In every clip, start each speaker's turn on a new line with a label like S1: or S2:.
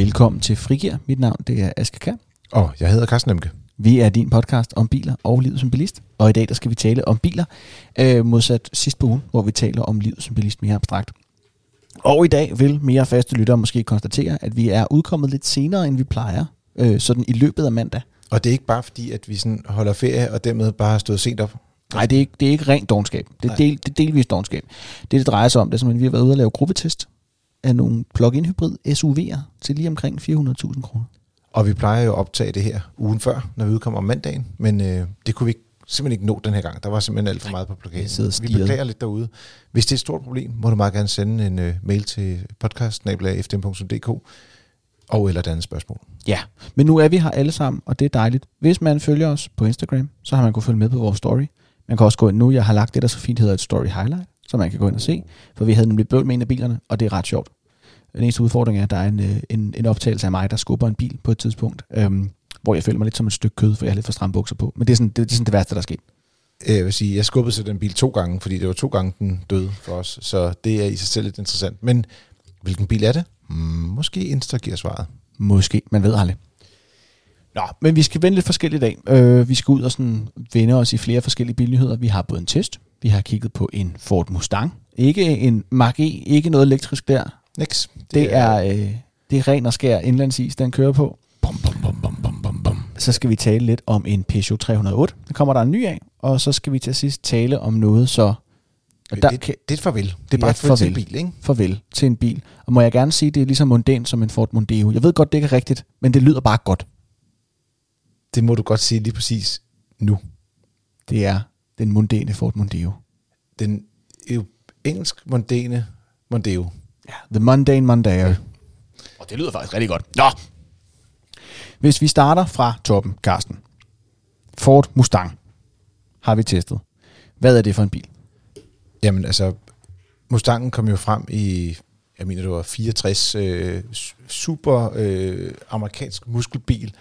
S1: Velkommen til Frigir. Mit navn det er Aske Kær.
S2: Og jeg hedder Carsten Emke.
S1: Vi er din podcast om biler og livet som bilist. Og i dag der skal vi tale om biler, øh, modsat sidst på ugen, hvor vi taler om livet som bilist mere abstrakt. Og i dag vil mere faste lyttere måske konstatere, at vi er udkommet lidt senere, end vi plejer, øh, sådan i løbet af mandag.
S2: Og det er ikke bare fordi, at vi sådan holder ferie, og dermed bare har stået sent op.
S1: Nej, det er ikke, det er ikke rent dogenskab. Det er, del, det er delvis dogenskab. Det, det drejer sig om, det er simpelthen, vi har været ude og lave gruppetest af nogle plug-in hybrid SUV'er til lige omkring 400.000 kroner.
S2: Og vi plejer jo at optage det her ugen før, når vi udkommer om mandagen, men øh, det kunne vi ikke, simpelthen ikke nå den her gang. Der var simpelthen alt for meget på plakaten. Vi beklager lidt derude. Hvis det er et stort problem, må du meget gerne sende en øh, mail til podcast.fdm.dk og eller et andet spørgsmål.
S1: Ja, men nu er vi her alle sammen, og det er dejligt. Hvis man følger os på Instagram, så har man kunnet følge med på vores story. Man kan også gå ind nu, jeg har lagt det, der så fint hedder et story highlight, så man kan gå ind og se, for vi havde nemlig bøvl med en af bilerne, og det er ret sjovt. Den eneste udfordring er, at der er en, øh, en, en optagelse af mig, der skubber en bil på et tidspunkt, øhm, hvor jeg føler mig lidt som et stykke kød, for jeg har lidt for stramme bukser på. Men det er sådan det, det, er sådan det værste, der er sket.
S2: Øh, Jeg vil sige, jeg skubbede til den bil to gange, fordi det var to gange, den døde for os. Så det er i sig selv lidt interessant. Men hvilken bil er det? Måske Insta giver svaret.
S1: Måske, man ved aldrig. Nå, men vi skal vende lidt forskelligt i dag. Øh, vi skal ud og sådan vende os i flere forskellige bilnyheder. Vi har både en test, vi har kigget på en Ford Mustang. Ikke en Mark E, ikke noget elektrisk der.
S2: Nix.
S1: Det, det er, øh, det er ren og skær indlandsis, den kører på.
S2: Bum, bum, bum, bum, bum, bum, bum.
S1: Så skal vi tale lidt om en Peugeot 308. Den kommer der en ny af. Og så skal vi til sidst tale om noget så... Og der
S2: det, det er et farvel. Det er
S1: Ja,
S2: bare et farvel til en bil, ikke?
S1: farvel til en bil. Og må jeg gerne sige, det er lige så mundant som en Ford Mondeo. Jeg ved godt, det ikke er rigtigt, men det lyder bare godt.
S2: Det må du godt sige lige præcis nu.
S1: Det er den mundane Ford Mondeo.
S2: Den eu- engelsk mondane Mondeo.
S1: Ja, The Mundane Mondeo. Og det lyder faktisk rigtig godt. Nå! Hvis vi starter fra toppen, Carsten. Ford Mustang har vi testet. Hvad er det for en bil?
S2: Jamen altså, Mustangen kom jo frem i, jeg mener det var 64, øh, su- super øh, amerikansk muskelbil,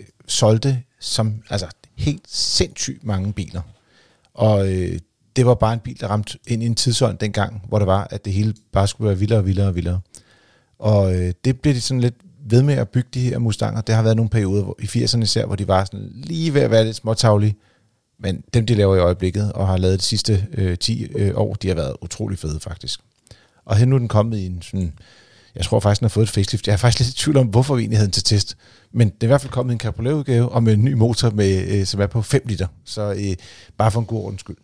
S2: øh, solgte som altså helt sindssygt mange biler. Og øh, det var bare en bil, der ramte ind i en tidsånd dengang, hvor det var, at det hele bare skulle være vildere og vildere og vildere. Og øh, det blev de sådan lidt ved med at bygge de her Mustanger. Det har været nogle perioder hvor, i 80'erne især, hvor de var sådan lige ved at være lidt småtaglige. Men dem, de laver i øjeblikket, og har lavet de sidste øh, 10 øh, år, de har været utrolig fede faktisk. Og her nu er den kommet i en sådan, jeg tror faktisk, den har fået et facelift. Jeg er faktisk lidt i tvivl om, hvorfor vi egentlig havde den til test. Men det er i hvert fald kommet en cabriolet-udgave, og med en ny motor, med, øh, som er på 5 liter. Så øh, bare for en god ordens skyld.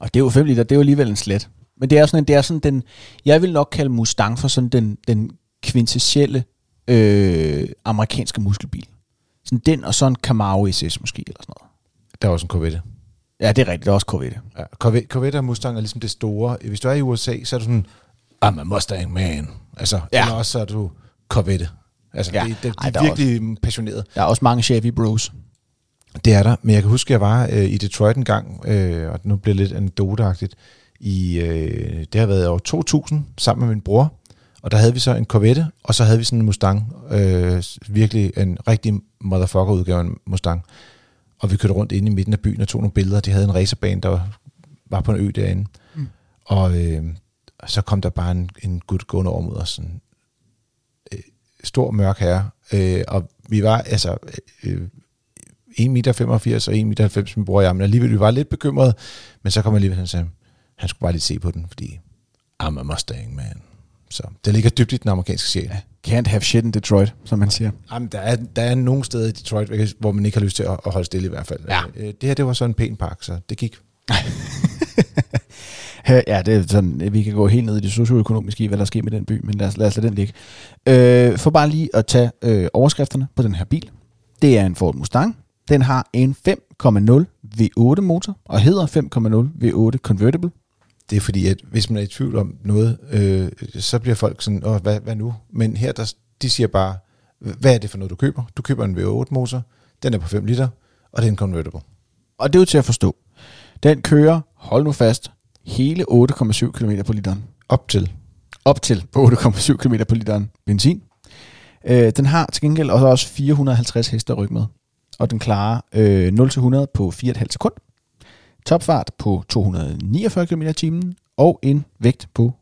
S1: Og det er jo 5 liter, det er jo alligevel en slet. Men det er sådan, en, det er sådan den, jeg vil nok kalde Mustang for sådan den, den quintessentielle øh, amerikanske muskelbil. Sådan den og så en Camaro SS måske, eller sådan noget.
S2: Der er også en Corvette.
S1: Ja, det er rigtigt, det er også Corvette.
S2: Ja, Corvette, Corvette og Mustang er ligesom det store. Hvis du er i USA, så er du sådan, I'm a Mustang man. Altså,
S1: Ja.
S2: eller også så er du Corvette. Altså,
S1: Ja.
S2: det, det, de
S1: Ej,
S2: er virkelig også... passionerede.
S1: Der er også mange Chevy Bros.
S2: Det er der, men jeg kan huske, at jeg var øh, i Detroit en gang, øh, og nu bliver det lidt anekdoteagtigt, i, øh, det har været år 2000, sammen med min bror, og der havde vi så en Corvette, og så havde vi sådan en Mustang, øh, virkelig en rigtig motherfucker-udgave af en Mustang, og vi kørte rundt inde i midten af byen og tog nogle billeder, de havde en racerbane, der var, var på en ø derinde,
S1: Mm.
S2: mm. og øh, så kom der bare en, en gut gående over mod os, sådan øh, stor mørk herre, øh, og vi var altså øh, 1,85 meter og 1,90 meter, min bror og jeg, men alligevel, vi var lidt bekymrede, men så kom alligevel, han sagde, han skulle bare lige se på den, fordi I'm a Mustang, man. Så det ligger dybt i den amerikanske sjæl. Ja.
S1: Can't have shit in Detroit, som man siger.
S2: Jamen, der er, der er nogle steder i Detroit, hvor man ikke har lyst til at, at holde stille i hvert fald.
S1: Ja.
S2: Øh, Det her, det var så en pæn park, så det gik.
S1: Ja, det er sådan, vi kan gå helt ned i det socioøkonomiske i, hvad der sker med den by, men lad os, lad os lade den ligge. Øh, for bare lige at tage øh, overskrifterne på den her bil. Det er en Ford Mustang. Den har en 5,0 V8 motor og hedder 5,0 V8 Convertible.
S2: Det er fordi, at hvis man er i tvivl om noget, øh, så bliver folk sådan, Åh, hvad, hvad nu? Men her, der, de siger bare, hvad er det for noget, du køber? Du køber en V8-motor, den er på 5 liter, og det er en convertible.
S1: Og det er jo til at forstå. Den kører, hold nu fast, hele 8,7 km på literen.
S2: Op til.
S1: Op til 8,7 km på literen benzin. Øh, den har til gengæld også, også 450 heste rykke med. Og den klarer øh, 0-100 på 4,5 sekund. Topfart på 249 km i timen. Og en vægt på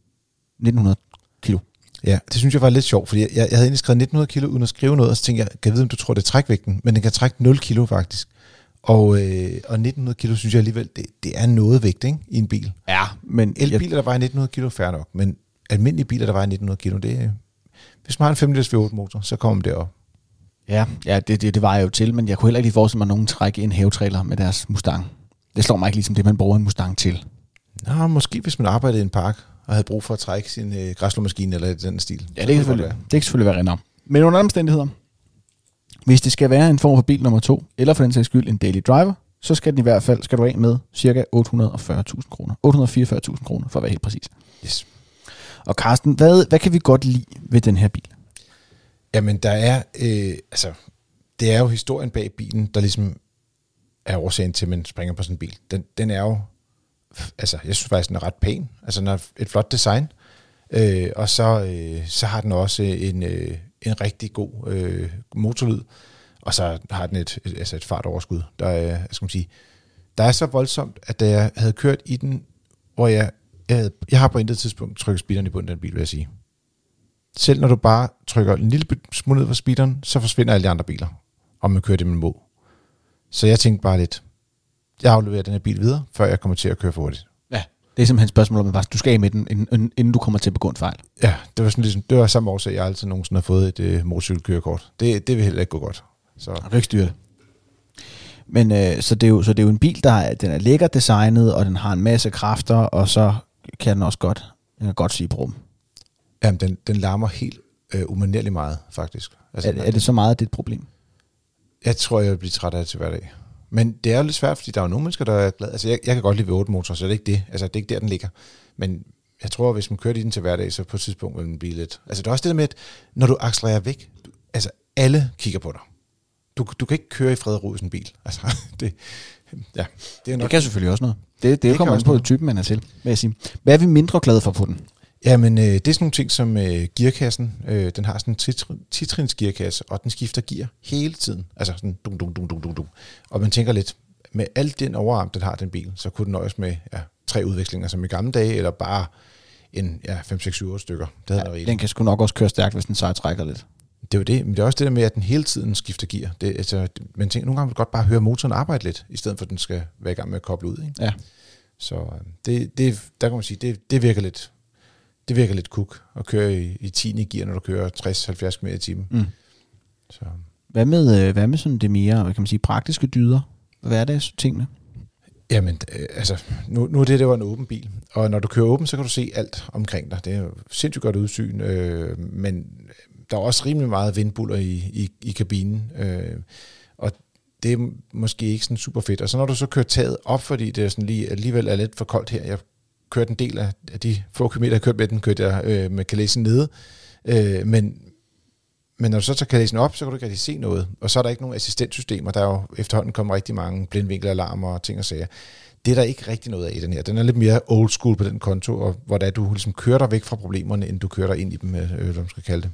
S1: 1900 kilo.
S2: Ja, det synes jeg var lidt sjovt, fordi jeg, jeg havde egentlig skrevet 1900 kilo uden at skrive noget, og så tænkte jeg, kan jeg vide, om du tror, det er trækvægten? Men den kan trække 0 kilo faktisk. Og, øh, og 1900 kilo synes jeg alligevel, det, det er noget vægt ikke, i en bil.
S1: Ja, men...
S2: Elbiler, der vejer 1900 kilo, fair nok, men almindelige biler, der vejer 1900 kilo, det hvis man har en 5 liters V8 motor, så kommer man derop.
S1: Ja, ja det, det, det var jeg jo til, men jeg kunne heller ikke lige forestille mig, at nogen trække en hævetrailer med deres Mustang. Det slår mig ikke ligesom det, man bruger en Mustang til.
S2: Nå, måske hvis man arbejdede i en park, og havde brug for at trække sin øh, græslåmaskine eller den stil.
S1: Ja, det kan, selvfølgelig, det kan selvfølgelig være rent Men under omstændigheder, hvis det skal være en form for bil nummer to, eller for den sags skyld en daily driver, så skal den i hvert fald skal du af med ca. 840.000 kroner. 844.000 kroner, for at være helt præcis.
S2: Yes.
S1: Og Carsten, hvad, hvad kan vi godt lide ved den her bil?
S2: Jamen, der er, øh, altså, det er jo historien bag bilen, der ligesom er årsagen til, at man springer på sådan en bil. Den, den er jo, altså, jeg synes faktisk, den er ret pæn. Altså, den har et flot design. Øh, og så, øh, så har den også en, øh, en rigtig god øh, motorlyd. Og så har den et, et, altså et fartoverskud, der er, skal man sige, der er så voldsomt, at da jeg havde kørt i den, hvor jeg, jeg, havde, jeg har på intet tidspunkt trykket speederen i bunden af den bil, vil jeg sige. Selv når du bare trykker en lille smule ned for speederen, så forsvinder alle de andre biler, om man kører det med må. Så jeg tænkte bare lidt, jeg afleverer den her bil videre, før jeg kommer til at køre for hurtigt.
S1: Det er simpelthen et spørgsmål om, at du skal af med den, inden, inden du kommer til at begå en fejl.
S2: Ja, det var, sådan ligesom, det var samme årsag, jeg altid nogensinde har fået et uh, motorcykelkørekort. Det, det vil heller ikke gå godt.
S1: Så. Du kan ikke styre det. Men øh, så, det er jo, så det er jo en bil, der er, den er lækker designet, og den har en masse kræfter, og så kan den også godt, den kan godt sige brum.
S2: Jamen, den, den larmer helt øh, umanerligt meget, faktisk.
S1: Altså, er, er det så meget, det er et problem?
S2: Jeg tror, jeg vil blive træt af det til hverdag. Men det er jo lidt svært, fordi der er jo nogle mennesker, der er glade. Altså, jeg, jeg kan godt lide V8 motor, så det er ikke det. Altså, det er ikke der, den ligger. Men jeg tror, hvis man kører i den til hverdag, så på et tidspunkt vil den blive lidt... Altså, det er også det med, at når du accelererer væk, du, altså, alle kigger på dig. Du, du kan ikke køre i fred og ro i sådan en bil. Altså, det,
S1: ja, det, er nok, det kan selvfølgelig også noget. Det, det, det kommer også på typen, man er til, vil jeg sige. Hvad er vi mindre glade for på den?
S2: Jamen, øh, det er sådan nogle ting som øh, gearkassen. Øh, den har sådan en titrins gearkasse, og den skifter gear hele tiden. Altså sådan dum, dum, dum, dum, dum, dum. Og man tænker lidt, med al den overarm, den har, den bil, så kunne den nøjes med ja, tre udvekslinger som i gamle dage, eller bare en ja, 5, 6, 7, 8 stykker.
S1: Det ja, den kan sgu nok også køre stærkt, hvis den sejr trækker lidt.
S2: Det er jo det, men det er også det der med, at den hele tiden skifter gear. Det, altså, man tænker, nogle gange vil godt bare høre motoren arbejde lidt, i stedet for at den skal være i gang med at koble ud. Ikke?
S1: Ja.
S2: Så øh, det, det, der kan man sige, det, det virker lidt det virker lidt kuk at køre i, i 10. gear, når du kører 60-70 km i timen. Mm.
S1: Så. Hvad med, øh, hvad med sådan det mere, kan man sige, praktiske dyder? Hverdagstingene?
S2: Jamen, øh, altså, nu, nu er det, det var en åben bil, og når du kører åben, så kan du se alt omkring dig. Det er jo sindssygt godt udsyn, øh, men der er også rimelig meget vindbuller i, i, i kabinen, øh, og det er måske ikke sådan super fedt. Og så når du så kører taget op, fordi det er sådan lige, alligevel er lidt for koldt her, jeg kørte en del af, de få kilometer, jeg kørt med den, kørte jeg øh, med kalæsen nede. Øh, men, men når du så tager kalæsen op, så kan du ikke rigtig se noget. Og så er der ikke nogen assistentsystemer. Der er jo efterhånden kommet rigtig mange blindvinkelalarmer og ting og sager. Det er der ikke rigtig noget af i den her. Den er lidt mere old school på den konto, og hvor der du ligesom kører dig væk fra problemerne, end du kører dig ind i dem, øh, hvad man skal kalde det.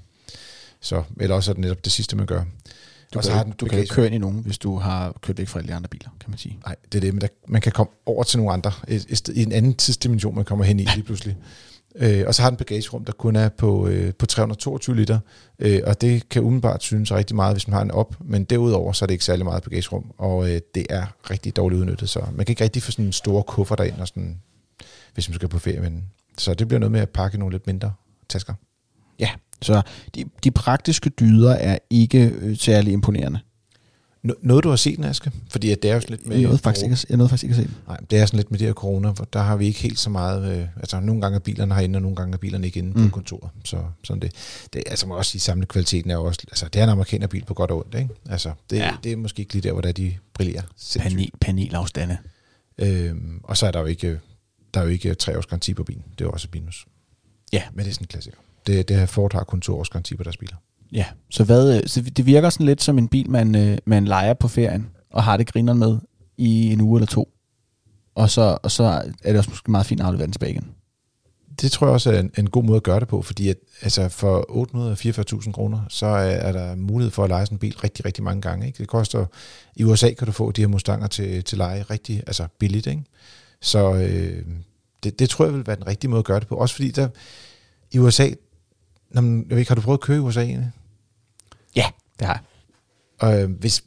S2: Så, eller også er det netop det sidste, man gør.
S1: Du, kan, har den, du kan ikke køre ind i nogen, hvis du har kørt væk fra alle de andre biler, kan man sige.
S2: Nej, det er det, men der, man kan komme over til nogle andre, i, i en anden tidsdimension, man kommer hen i lige pludselig. Øh, og så har den bagagerum, der kun er på, øh, på 322 liter, øh, og det kan umiddelbart synes rigtig meget, hvis man har en op, men derudover så er det ikke særlig meget bagagerum, og øh, det er rigtig dårligt udnyttet, så man kan ikke rigtig få sådan en stor kuffer derind, og sådan, hvis man skal på ferie med den. Så det bliver noget med at pakke nogle lidt mindre tasker.
S1: Ja, så de, de praktiske dyder er ikke øh, særlig imponerende.
S2: Noget du har set, Aske? Fordi at det er jo lidt med...
S1: Jeg nåede faktisk ikke, jeg nåede faktisk ikke at se
S2: Nej, det er sådan lidt med det her corona, hvor der har vi ikke helt så meget... Øh, altså, nogle gange er bilerne herinde, og nogle gange er bilerne ikke inde mm. på kontoret. Så sådan det. det altså, må også sige, samle kvaliteten er også... Altså, det er en amerikanerbil på godt og ondt, ikke? Altså, det, ja. det er måske ikke lige der, hvor der de brillerer.
S1: Panel, panelafstande.
S2: Øhm, og så er der jo ikke, der er jo ikke tre års garanti på bilen. Det er jo også et minus.
S1: Ja.
S2: Men det er sådan en klassiker. Det, det Ford har kun to års garanti på deres biler.
S1: Ja, så, hvad, øh, så det virker sådan lidt som en bil, man, øh, man leger på ferien, og har det grineren med i en uge eller to. Og så, og så er det også måske meget fint at aflevere den tilbage igen.
S2: Det tror jeg også er en, en god måde at gøre det på, fordi at, altså for 844.000 kroner, så er, er der mulighed for at lege sådan en bil rigtig, rigtig mange gange. Ikke? Det koster, i USA kan du få de her Mustanger til, til leje rigtig altså billigt. Ikke? Så øh, det, det tror jeg vil være den rigtige måde at gøre det på. Også fordi der, i USA, Nå, men, jeg ved ikke, har du prøvet at køre i USA egentlig?
S1: Ja, det har jeg.
S2: Og øh, hvis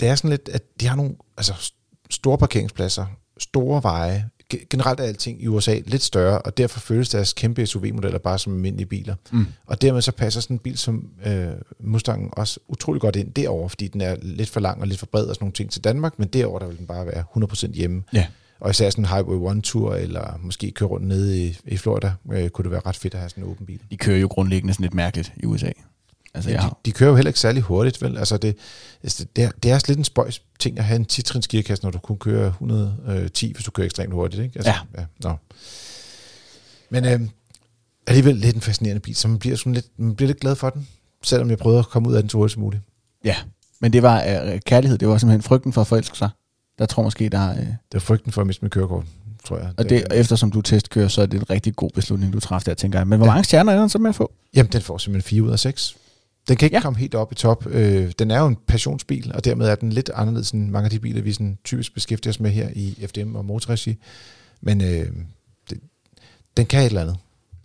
S2: det er sådan lidt, at de har nogle altså, store parkeringspladser, store veje, Ge- generelt er alting i USA lidt større, og derfor føles deres kæmpe SUV-modeller bare som almindelige biler.
S1: Mm.
S2: Og dermed så passer sådan en bil som øh, Mustangen også utrolig godt ind derover, fordi den er lidt for lang og lidt for bred og sådan nogle ting til Danmark, men derover der vil den bare være 100% hjemme.
S1: Ja.
S2: Og især sådan en Highway 1-tur, eller måske køre rundt nede i, i Florida, øh, kunne det være ret fedt at have sådan en åben bil.
S1: De kører jo grundlæggende sådan lidt mærkeligt i USA. Altså,
S2: Ja, de,
S1: har,
S2: de kører jo heller ikke særlig hurtigt, vel? Altså det, altså det, er, det er lidt en spøjs ting at have en 10-trins gearkasse, når du kun kører 110, hvis du kører ekstremt hurtigt, ikke? Altså, ja. ja nå. Men øh, alligevel lidt en fascinerende bil, så man bliver, sådan lidt, man bliver lidt glad for den, selvom jeg prøvede at komme ud af den så hurtigt som muligt.
S1: ja, men det var øh, kærlighed, det var simpelthen frygten for at forelske sig. Der tror måske, der øh,
S2: Det var frygten for at miste mit kørekort, tror jeg.
S1: og det, eftersom du testkører, så er det en rigtig god beslutning, du træffede der, tænker jeg. Men hvor
S2: Ja.
S1: mange stjerner er den så med at få?
S2: Jamen, den får simpelthen 4 ud af 6. Den kan ikke Ja. komme helt op i top. Øh, den er jo en passionsbil, og dermed er den lidt anderledes end mange af de biler, vi sådan typisk beskæftiger os med her i FDM og motorregi. Men øh, det, den kan et eller andet.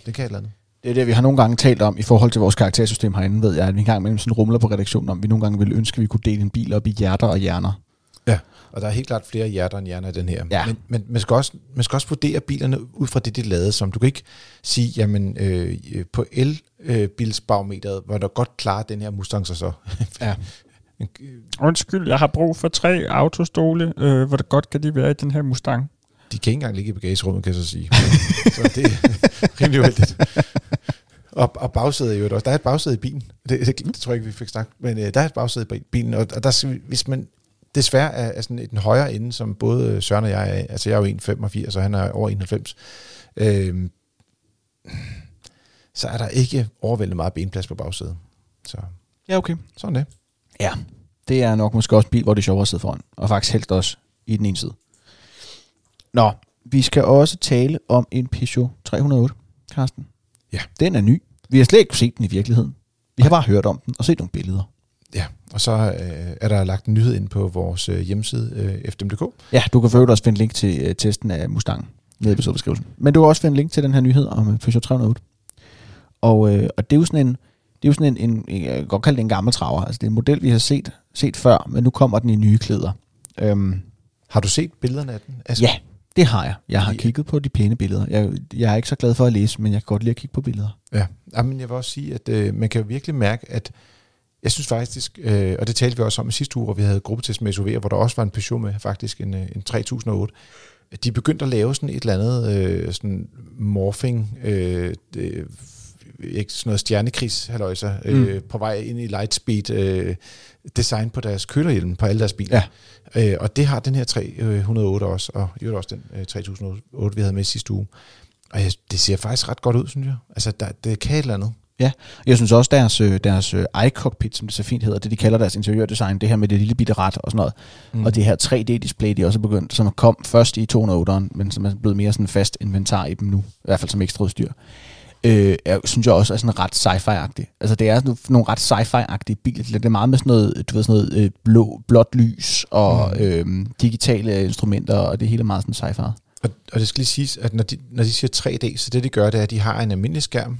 S2: Den kan et eller andet.
S1: Det er det, vi har nogle gange talt om i forhold til vores karaktersystem herinde, ved jeg, at vi en gang imellem sådan rumler på redaktionen om, vi nogle gange ville ønske, at vi kunne dele en bil op i hjerter og hjerner.
S2: Ja. Og der er helt klart flere hjerter end hjerner i den her.
S1: Ja.
S2: Men, men man, skal også, man skal også vurdere bilerne ud fra det, de lavet som. Du kan ikke sige, jamen øh, på elbilsbarometeret, hvor der godt klare den her Mustang sig så.
S1: Ja.
S3: Undskyld, jeg har brug for tre autostole. Øh, hvor det godt kan de være i den her Mustang?
S2: De kan ikke engang ligge i bagagerummet, kan jeg så sige. så det er rimelig uheldigt. Og, og bagsædet jo også. Der er et bagsæde i bilen. Det, det, det tror jeg ikke, vi fik snakket. Men øh, der er et bagsæde i bilen, og, og der, hvis man desværre er, er sådan den højre ende, som både Søren og jeg er, altså jeg er jo 1,85, og han er over 91, øh, så er der ikke overvældende meget benplads på bagsædet. Så
S1: Ja, okay.
S2: sådan det.
S1: Ja, det er nok måske også bil, hvor det er sjovere at sidde foran. Og faktisk helst også i den ene side. Nå, vi skal også tale om en Peugeot 308, Carsten.
S2: Ja.
S1: Den er ny. Vi har slet ikke set den i virkeligheden. Vi har bare hørt om den og set nogle billeder.
S2: Ja, og så øh, er der lagt en nyhed ind på vores øh, hjemmeside, øh, fdm.dk.
S1: Ja, du kan for også finde link til øh, testen af Mustang nede i episodebeskrivelsen. Men du kan også finde link til den her nyhed om øh, Peugeot 308. Og, øh, og det er jo sådan en, det er jo sådan en, en, en, jeg kan godt kalde det en gammel traver. Altså det er en model, vi har set, set før, men nu kommer den i nye klæder. Øhm,
S2: Har du set billederne af den? Asger?
S1: ja, det har jeg. Jeg har kigget på de pæne billeder. Jeg, jeg er ikke så glad for at læse, men jeg kan godt lide at kigge på billeder.
S2: Ja, Jamen, jeg vil også sige, at øh, man kan virkelig mærke, at jeg synes faktisk, øh, og det talte vi også om i sidste uge, hvor vi havde gruppetest med SUV'er, hvor der også var en Peugeot med, faktisk en, øh, en 3008. at De begyndte at lave sådan et eller andet øh, sådan morphing, øh, det, ikke sådan noget stjernekrigs halløjser, øh, på vej ind i Lightspeed øh, design på deres kølerhjelm på alle deres biler.
S1: Ja.
S2: Øh, og det har den her 308 også, og i øvrigt også den øh, 3008, vi havde med i sidste uge. Og jeg, det ser faktisk ret godt ud, synes jeg. Altså, der, det kan et eller andet.
S1: Jeg synes også, deres, øh, deres øh, iCockpit, som det så fint hedder, det de kalder deres interiørdesign, det her med det lille bitte ret og sådan noget, mm. og det her 3D-display, de også er begyndt, som kom først i 208'eren, men som er blevet mere sådan fast inventar i dem nu, i hvert fald som ekstra udstyr, øh, jeg synes jeg også er sådan ret sci-fi-agtigt. Altså det er sådan nogle ret sci-fi-agtige biler. Det er meget med sådan noget, du ved, sådan noget øh, blå, blåt lys og mm. øh, digitale instrumenter, og det hele er meget sådan sci-fi.
S2: Og, og det skal lige siges, at når de, når de siger 3D, så det de gør, det er, at de har en almindelig skærm,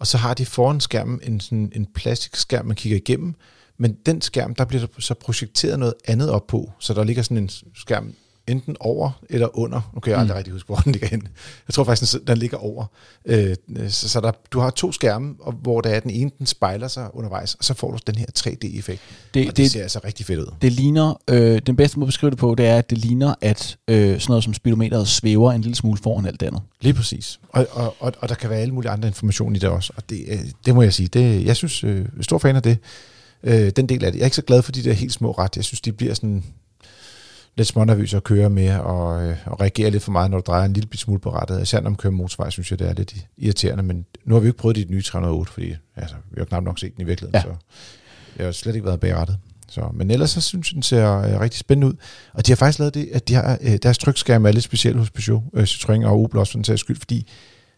S2: og så har de foran skærmen en, sådan en plastikskærm, man kigger igennem, men den skærm, der bliver der så projekteret noget andet op på, så der ligger sådan en skærm enten over eller under. Nu kan jeg aldrig
S1: Mm.
S2: rigtig huske, hvor den ligger hen. Jeg tror faktisk, den, ligger over. Øh, så så der, du har to skærme, og hvor der er den ene, den spejler sig undervejs, og så får du den her 3D-effekt.
S1: Det,
S2: Og det,
S1: det,
S2: det ser altså rigtig fedt ud.
S1: det ligner, øh, den bedste måde at beskrive det på, det er, at det ligner, at øh, sådan noget som speedometeret svæver en lille smule foran alt det andet.
S2: Lige præcis. Og, og, og, og der kan være alle mulige andre information i det også. Og det, øh, det må jeg sige. Det, jeg synes, øh, stor fan af det. Øh, den del af det. Jeg er ikke så glad for de der helt små ret. Jeg synes, de bliver sådan lidt smånervøse at køre med og, øh, og reagere lidt for meget, når du drejer en lille bit smule på rettet. Især når man kører motorvej, synes jeg, det er lidt irriterende. Men nu har vi jo ikke prøvet det nye 308, fordi altså, vi har knap nok set den i virkeligheden.
S1: Ja.
S2: Så jeg har slet ikke været bag rattet. Så, men ellers så synes jeg, den ser øh, rigtig spændende ud. Og de har faktisk lavet det, at de har, øh, deres trykskærm er lidt specielt hos Peugeot, øh, Citroën og Opel også for den sags skyld, fordi,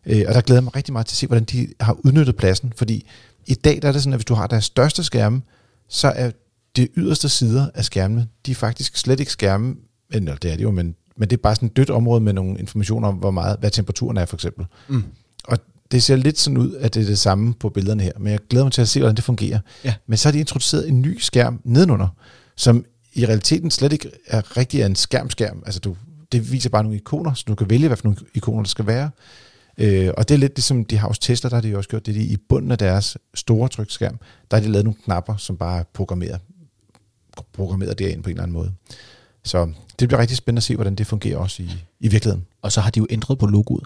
S2: øh, og der glæder jeg mig rigtig meget til at se, hvordan de har udnyttet pladsen, fordi i dag der er det sådan, at hvis du har deres største skærme, så er de yderste sider af skærmene, de er faktisk slet ikke skærme, eller det er det jo, men, men det er bare sådan et dødt område med nogle informationer om, hvor meget, hvad temperaturen er for eksempel.
S1: Mm.
S2: Og det ser lidt sådan ud, at det er det samme på billederne her, men jeg glæder mig til at se, hvordan det fungerer.
S1: Ja.
S2: Men så har de introduceret en ny skærm nedenunder, som i realiteten slet ikke er rigtig en skærmskærm. Altså du, det viser bare nogle ikoner, så du kan vælge, hvad for nogle ikoner der skal være. Øh, og det er lidt ligesom de har hos Tesla, der har de jo også gjort det, de, i bunden af deres store trykskærm, der har de lavet nogle knapper, som bare er programmeret, programmeret derind på en eller anden måde. Så det bliver rigtig spændende at se, hvordan det fungerer også i, i virkeligheden.
S1: Og så har de jo ændret på logoet.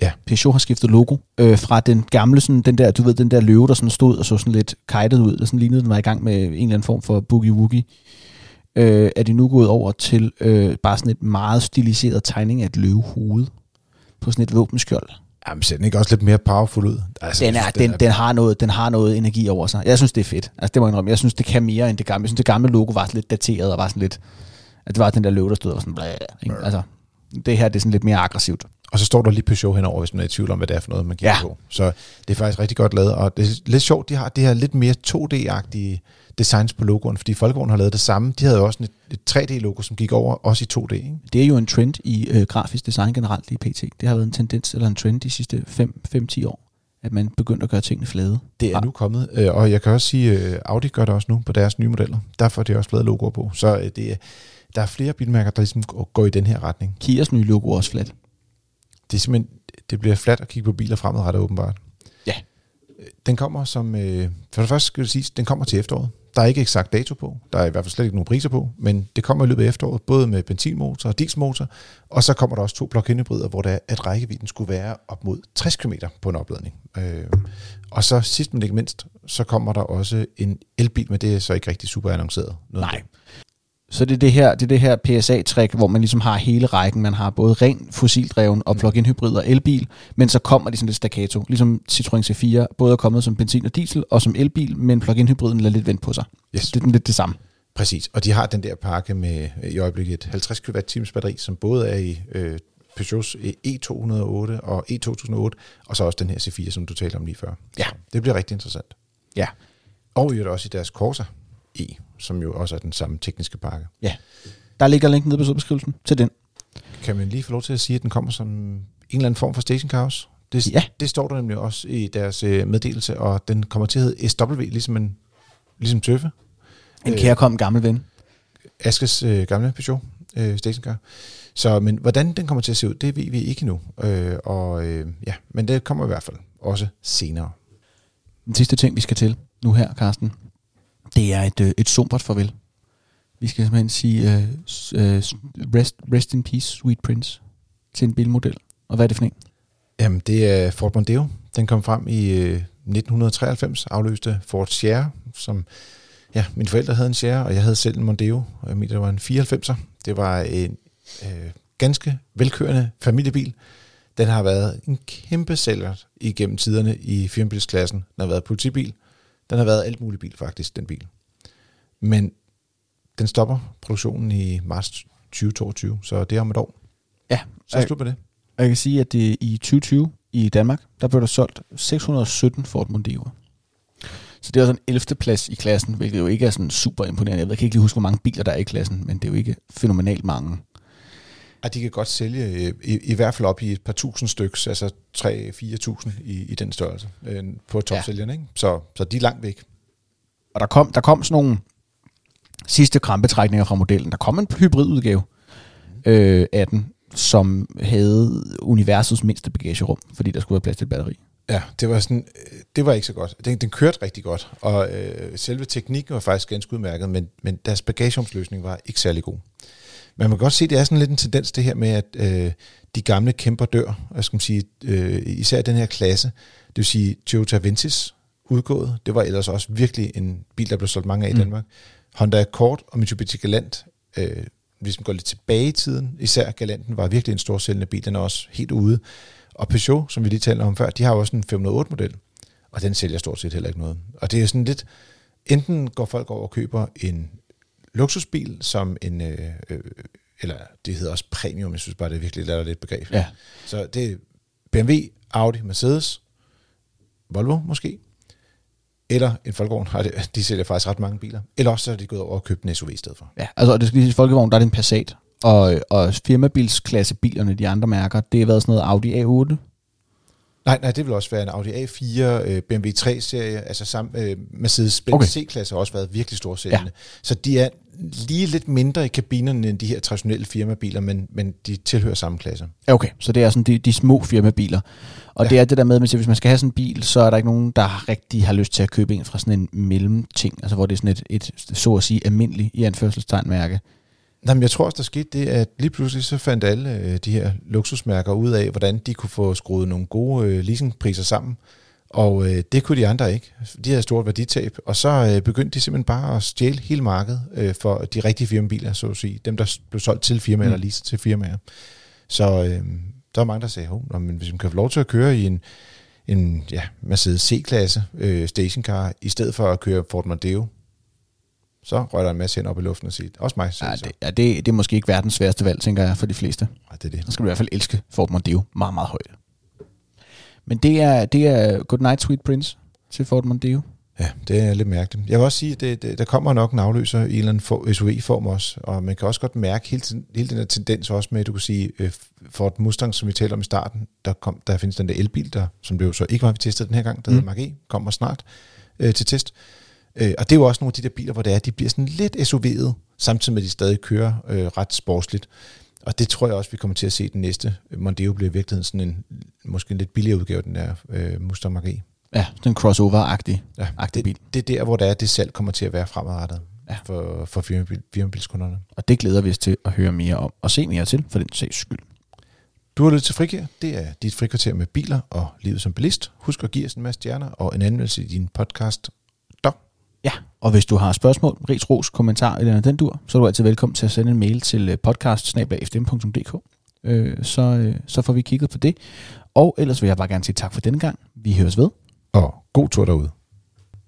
S2: Ja.
S1: Peugeot har skiftet logo øh, fra den gamle, sådan, den der, du ved, den der løve, der sådan stod og så sådan lidt kajtet ud, der sådan lignede, den var i gang med en eller anden form for boogie-woogie. Øh, er de nu gået over til øh, bare sådan et meget stiliseret tegning af et løvehoved på sådan et våbenskjold.
S2: Jamen, ser den ikke også lidt mere powerful ud? Altså,
S1: Den, er, den, den, har noget, den har noget energi over sig. Jeg synes, det er fedt. Altså, det må jeg indrømme. Jeg synes, det kan mere end det gamle. Jeg synes, det gamle logo var lidt dateret og var sådan lidt... At det var den der løve, der stod og var sådan... Blæh, ikke? Altså, det her det er sådan lidt mere aggressivt.
S2: Og så står der lige Peugeot henover, hvis man er i tvivl om, hvad det er for noget, man kigger
S1: Ja.
S2: på. Så det er faktisk rigtig godt lavet, og det er lidt sjovt, de har det her lidt mere 2D-agtige designs på logoen, fordi Folkevogn har lavet det samme. De havde jo også et, et 3D-logo, som gik over, også i 2D. Ikke?
S1: Det er jo en trend i øh, grafisk design generelt i PT. Det har været en tendens eller en trend de sidste 5-10 år, at man begyndte at gøre tingene flade.
S2: Det er nu kommet, øh, og jeg kan også sige, øh, Audi gør det også nu på deres nye modeller. Derfor har de også lavet logoer på. Så øh, det er, der er flere bilmærker, der ligesom går i den her retning.
S1: Kias nye logo er også flat.
S2: Det er simpelthen, det bliver fladt at kigge på biler fremadrettet åbenbart.
S1: Ja.
S2: Øh, Den kommer som, øh, for det første skal det siges, den kommer til efteråret. Der er ikke eksakt dato på, der er i hvert fald slet ikke nogen priser på, men det kommer i løbet af efteråret, både med benzinmotor og dieselmotor, og så kommer der også to plug-in hybrider, hvor der er, at rækkevidden skulle være op mod 60 km på en opladning. Øh, og så sidst men ikke mindst, så kommer der også en elbil, men det er så ikke rigtig super annonceret. Noget
S1: Nej. Så det er det her, det er det her PSA-træk, hvor man ligesom har hele rækken. Man har både ren fossildreven og plug-in hybrid og elbil, men så kommer de sådan lidt staccato. Ligesom Citroën C4 både er kommet som benzin og diesel og som elbil, men plug-in hybriden lader lidt vent på sig.
S2: Yes.
S1: Det er lidt det samme.
S2: Præcis, og de har den der pakke med i øjeblikket et 50 kWh batteri, som både er i øh, Peugeots E208 og E2008, og så også den her C4, som du talte om lige før.
S1: Ja.
S2: Det bliver rigtig interessant.
S1: Ja.
S2: Og i øvrigt også i deres Corsa E, som jo også er den samme tekniske pakke.
S1: Der ligger link nede på beskrivelsen til den.
S2: Kan man lige få lov til at sige, at den kommer som en eller anden form for stationcar Det,
S1: Ja.
S2: det står der nemlig også i deres øh, meddelelse, og den kommer til at hedde SW, ligesom, en, ligesom Tøffe.
S1: En
S2: Øh.
S1: kærkommen gammel ven.
S2: Askes øh, gamle Peugeot øh, stationcar. Så, men hvordan den kommer til at se ud, det ved vi ikke nu. Øh, og øh, ja, men det kommer i hvert fald også senere.
S1: Den sidste ting, vi skal til nu her, Carsten, det er et, øh, et sombert farvel. Vi skal simpelthen sige øh, øh, rest, rest in peace, sweet prince, til en bilmodel. Og hvad er det for en?
S2: Jamen, det er Ford Mondeo. Den kom frem i øh, 1993, afløste Ford Sierra, som ja, mine forældre havde en Sierra, og jeg havde selv en Mondeo. Og jeg mener, det var en 94'er. Det var en øh, ganske velkørende familiebil. Den har været en kæmpe sælger igennem tiderne i firmabilsklassen. Den har været politibil. Den har været alt muligt bil, faktisk, den bil. Men den stopper produktionen i marts 2022, så det er om et år.
S1: Ja,
S2: Så det slut med det.
S1: Og jeg kan sige, at det i 2020 i Danmark, der blev der solgt 617 Ford Mondeo'er. Så det er også en 11. plads i klassen, hvilket jo ikke er sådan super imponerende. Jeg ved- jeg kan ikke lige huske, hvor mange biler der er i klassen, men det er jo ikke fænomenalt mange.
S2: Og de kan godt sælge øh, i, i hvert fald op i et par tusind stykker, altså 3-4.000 i, i den størrelse øh, på topsælgerne. Ikke? Så, så de er langt væk.
S1: Og der kom, der kom sådan nogle sidste krampetrækninger fra modellen. Der kom en hybridudgave øh, af den, som havde universets mindste bagagerum, fordi der skulle være plads til et batteri.
S2: Ja, det var, sådan, øh, det var ikke så godt. Den, den kørte rigtig godt, og øh, selve teknikken var faktisk ganske udmærket, men, men deres bagagerumsløsning var ikke særlig god. Men man kan godt se, at det er sådan lidt en tendens det her med, at øh, de gamle kæmper dør. Jeg skal man sige, øh, især den her klasse, det vil sige Toyota Ventis udgået. Det var ellers også virkelig en bil, der blev solgt mange af i
S1: Mm.
S2: Danmark. Honda Accord og Mitsubishi Galant, øh, hvis man går lidt tilbage i tiden, især Galanten var virkelig en stor sælgende bil, den er også helt ude. Og Peugeot, som vi lige talte om før, de har jo også en 508-model, og den sælger stort set heller ikke noget. Og det er sådan lidt, enten går folk over og køber en luksusbil som en, øh, øh, eller det hedder også premium, jeg synes bare, det er virkelig lidt begreb.
S1: Ja.
S2: Så det er BMW, Audi, Mercedes, Volvo måske, eller en Folkevogn, de sælger faktisk ret mange biler. Eller også så er de gået over og købt en SUV i stedet for.
S1: Ja, altså det skal lige sige, Folkevogn, der er det en Passat. Og, og firmabilsklassebilerne, de andre mærker, det har været sådan noget Audi A8.
S2: Nej, nej, det vil også være en Audi A4, øh, BMW 3-serie, altså sammen, øh, Mercedes-Benz
S1: Okay.
S2: okay. C-klasse har også været virkelig store sælgende. Ja. Så de er lige lidt mindre i kabinerne end de her traditionelle firmabiler, men, men de tilhører samme klasse.
S1: Okay. Så det er sådan de, de små firmabiler. Og. Ja. det er det der med, at hvis man skal have sådan en bil, så er der ikke nogen, der rigtig har lyst til at købe en fra sådan en mellemting. Altså hvor det er sådan et, et så at sige, almindeligt i anførselstegn mærke.
S2: Nej, men jeg tror også, der skete det, at lige pludselig så fandt alle øh, de her luksusmærker ud af, hvordan de kunne få skruet nogle gode øh, leasingpriser sammen. Og øh, det kunne de andre ikke. De havde stort værditab. Og så øh, begyndte de simpelthen bare at stjæle hele markedet øh, for de rigtige firmabiler, så at sige. Dem, der blev solgt til firmaer
S1: Mm.
S2: eller leaset til firmaer. Så øh, der var mange, der sagde, Hov, nå, men hvis man kan få lov til at køre i en, en ja, Mercedes C-klasse øh, stationcar, i stedet for at køre Ford Mondeo, så rører der en masse hen op i luften og siger, også mig.
S1: Ja, det, ja, det, det er måske ikke verdens sværeste valg, tænker jeg, for de fleste.
S2: Ej, det er det.
S1: Så skal du i hvert fald elske Ford Mondeo meget, meget højt. Men det er, det er Good Night Sweet Prince til Ford Mondeo.
S2: Ja, det er lidt mærkeligt. Jeg vil også sige, at der kommer nok en afløser i en eller anden for- SUV-form også, og man kan også godt mærke hele, tiden, hele den her tendens også med, at du kan sige, øh, Ford Mustang, som vi talte om i starten, der, kom, der findes den der elbil, der, som det jo så ikke var, vi testede den her gang, der
S1: Mm.
S2: hedder Mark E, kommer snart øh, til test. Øh, og det er jo også nogle af de der biler, hvor det er, de bliver sådan lidt SUV'et, samtidig med, at de stadig kører øh, ret sportsligt. Og det tror jeg også, vi kommer til at se den næste. Mondeo bliver i virkeligheden sådan en, måske en lidt billigere udgave, den der øh, Mustang Mark E.
S1: Ja, den crossover-agtig.
S2: Ja,
S1: Agtig bil.
S2: det, det er der, hvor der er, det salg kommer til at være fremadrettet
S1: Ja.
S2: for, for firmabil, firmabilskunderne.
S1: Og det glæder vi os til at høre mere om, og se mere til, for den sags skyld.
S2: Du har lyttet til Frikær. Det er dit frikvarter med biler og livet som bilist. Husk at give os en masse stjerner og en anmeldelse i din podcast.
S1: Ja, og hvis du har spørgsmål, ris, ros, kommentar eller den dur, så er du altid velkommen til at sende en mail til øh, podcast øh, så, øh, så får vi kigget på det. Og ellers vil jeg bare gerne sige tak for denne gang. Vi høres ved.
S2: Og god tur derude.